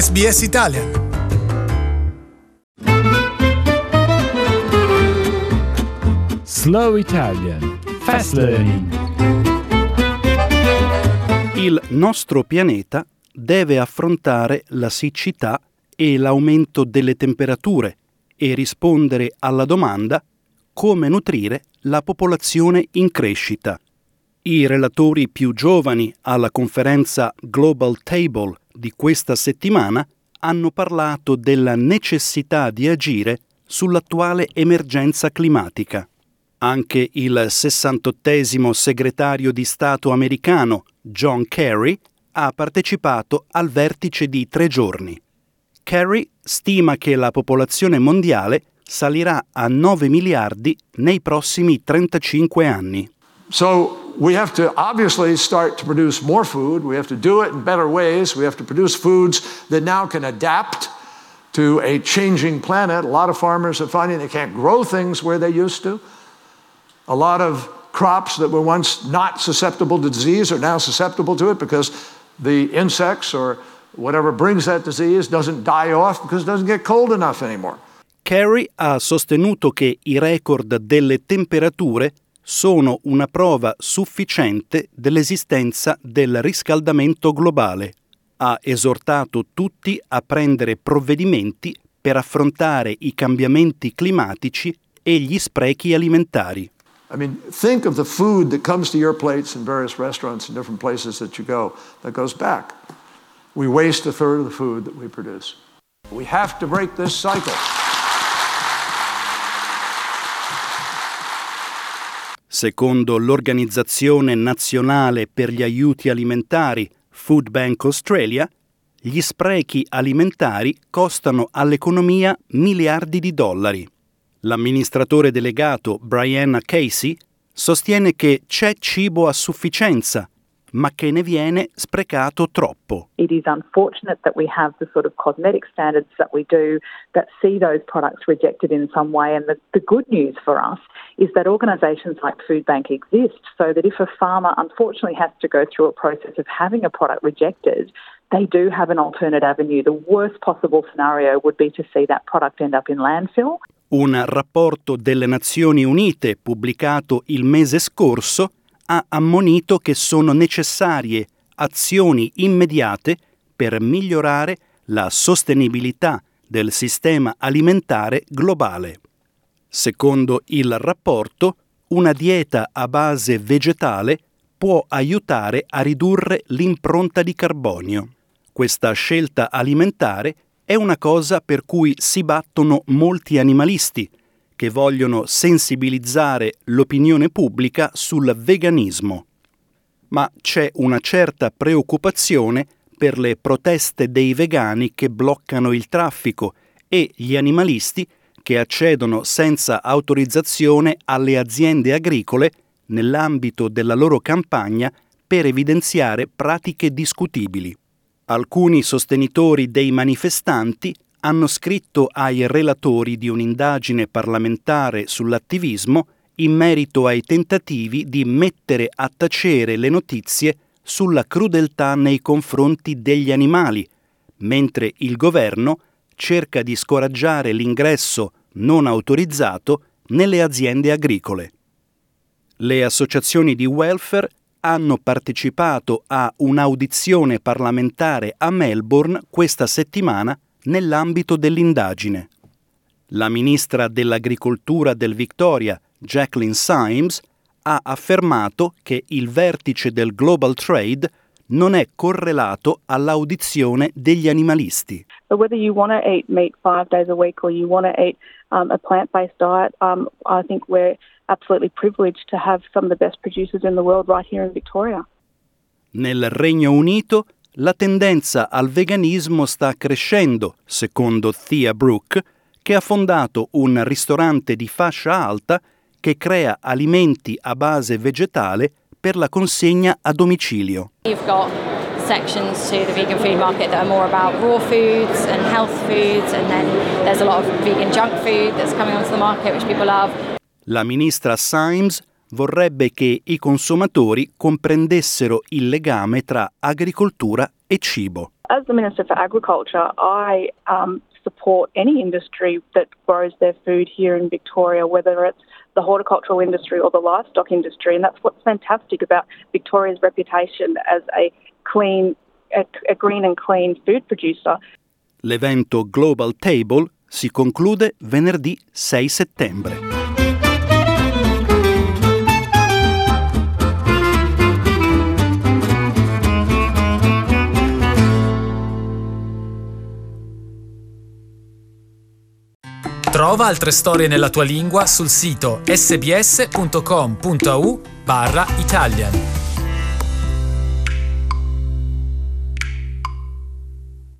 SBS Italian. Slow Italian Fast Learning Il nostro pianeta deve affrontare la siccità e l'aumento delle temperature e rispondere alla domanda come nutrire la popolazione in crescita. I relatori più giovani alla conferenza Global Table di questa settimana hanno parlato della necessità di agire sull'attuale emergenza climatica. Anche il 68 segretario di Stato americano John Kerry ha partecipato al vertice di tre giorni. Kerry stima che la popolazione mondiale salirà a 9 miliardi nei prossimi 35 anni. So we have to obviously start to produce more food. We have to do it in better ways. We have to produce foods that now can adapt to a changing planet. A lot of farmers are finding they can't grow things where they used to. A lot of crops that were once not susceptible to disease are now susceptible to it because the insects or whatever brings that disease doesn't die off because it doesn't get cold enough anymore. Kerry ha sostenuto che i record delle temperature sono una prova sufficiente dell'esistenza del riscaldamento globale. Ha esortato tutti a prendere provvedimenti per affrontare i cambiamenti climatici e gli sprechi alimentari. I mean, think of the food that comes to your plates in various restaurants in different places that you go that goes back. We waste a third of the food that we produce. We have to break this cycle. Secondo l'Organizzazione Nazionale per gli Aiuti Alimentari, Food Bank Australia, gli sprechi alimentari costano all'economia miliardi di dollari. L'amministratore delegato Brianna Casey sostiene che c'è cibo a sufficienza ma che ne viene sprecato troppo. It is unfortunate that we have the sort of cosmetic standards that we do that see those products rejected in some way. And the, the good news for us is that organisations like Food Bank exist so that if a farmer unfortunately has to go through a process of having a product rejected, they do have an alternate avenue. The worst possible scenario would be to see that product end up in landfill. Un rapporto delle Nazioni Unite pubblicato il mese scorso ha ammonito che sono necessarie azioni immediate per migliorare la sostenibilità del sistema alimentare globale. Secondo il rapporto, una dieta a base vegetale può aiutare a ridurre l'impronta di carbonio. Questa scelta alimentare è una cosa per cui si battono molti animalisti, che vogliono sensibilizzare l'opinione pubblica sul veganismo. Ma c'è una certa preoccupazione per le proteste dei vegani che bloccano il traffico e gli animalisti che accedono senza autorizzazione alle aziende agricole nell'ambito della loro campagna per evidenziare pratiche discutibili. Alcuni sostenitori dei manifestanti hanno scritto ai relatori di un'indagine parlamentare sull'attivismo in merito ai tentativi di mettere a tacere le notizie sulla crudeltà nei confronti degli animali, mentre il governo cerca di scoraggiare l'ingresso non autorizzato nelle aziende agricole. Le associazioni di welfare hanno partecipato a un'audizione parlamentare a Melbourne questa settimana nell'ambito dell'indagine. La ministra dell'Agricoltura del Victoria, Jacqueline Symes, ha affermato che il vertice del Global Trade non è correlato all'audizione degli animalisti. But whether you want to eat meat five days a week or you want to eat um, a plant-based diet, um, I think we're absolutely privileged to have some of the best producers in the world right here in Victoria. Nel Regno Unito la tendenza al veganismo sta crescendo, secondo Thea Brooke, che ha fondato un ristorante di fascia alta che crea alimenti a base vegetale per la consegna a domicilio. You've got sections to the vegan food market that are more about raw foods and health foods and then there's a lot of vegan junk food that's coming onto the market which people love. La ministra Symes vorrebbe che i consumatori comprendessero il legame tra agricoltura e cibo. As the Minister for Agriculture, I um, support any industry that grows their food here in Victoria, whether it's the horticultural industry or the livestock industry. And that's what's fantastic about Victoria's reputation as a clean, a, a green and clean food producer. L'evento Global Table si conclude venerdì 6 settembre. Trova altre storie nella tua lingua sul sito sbs.com.au barra Italian.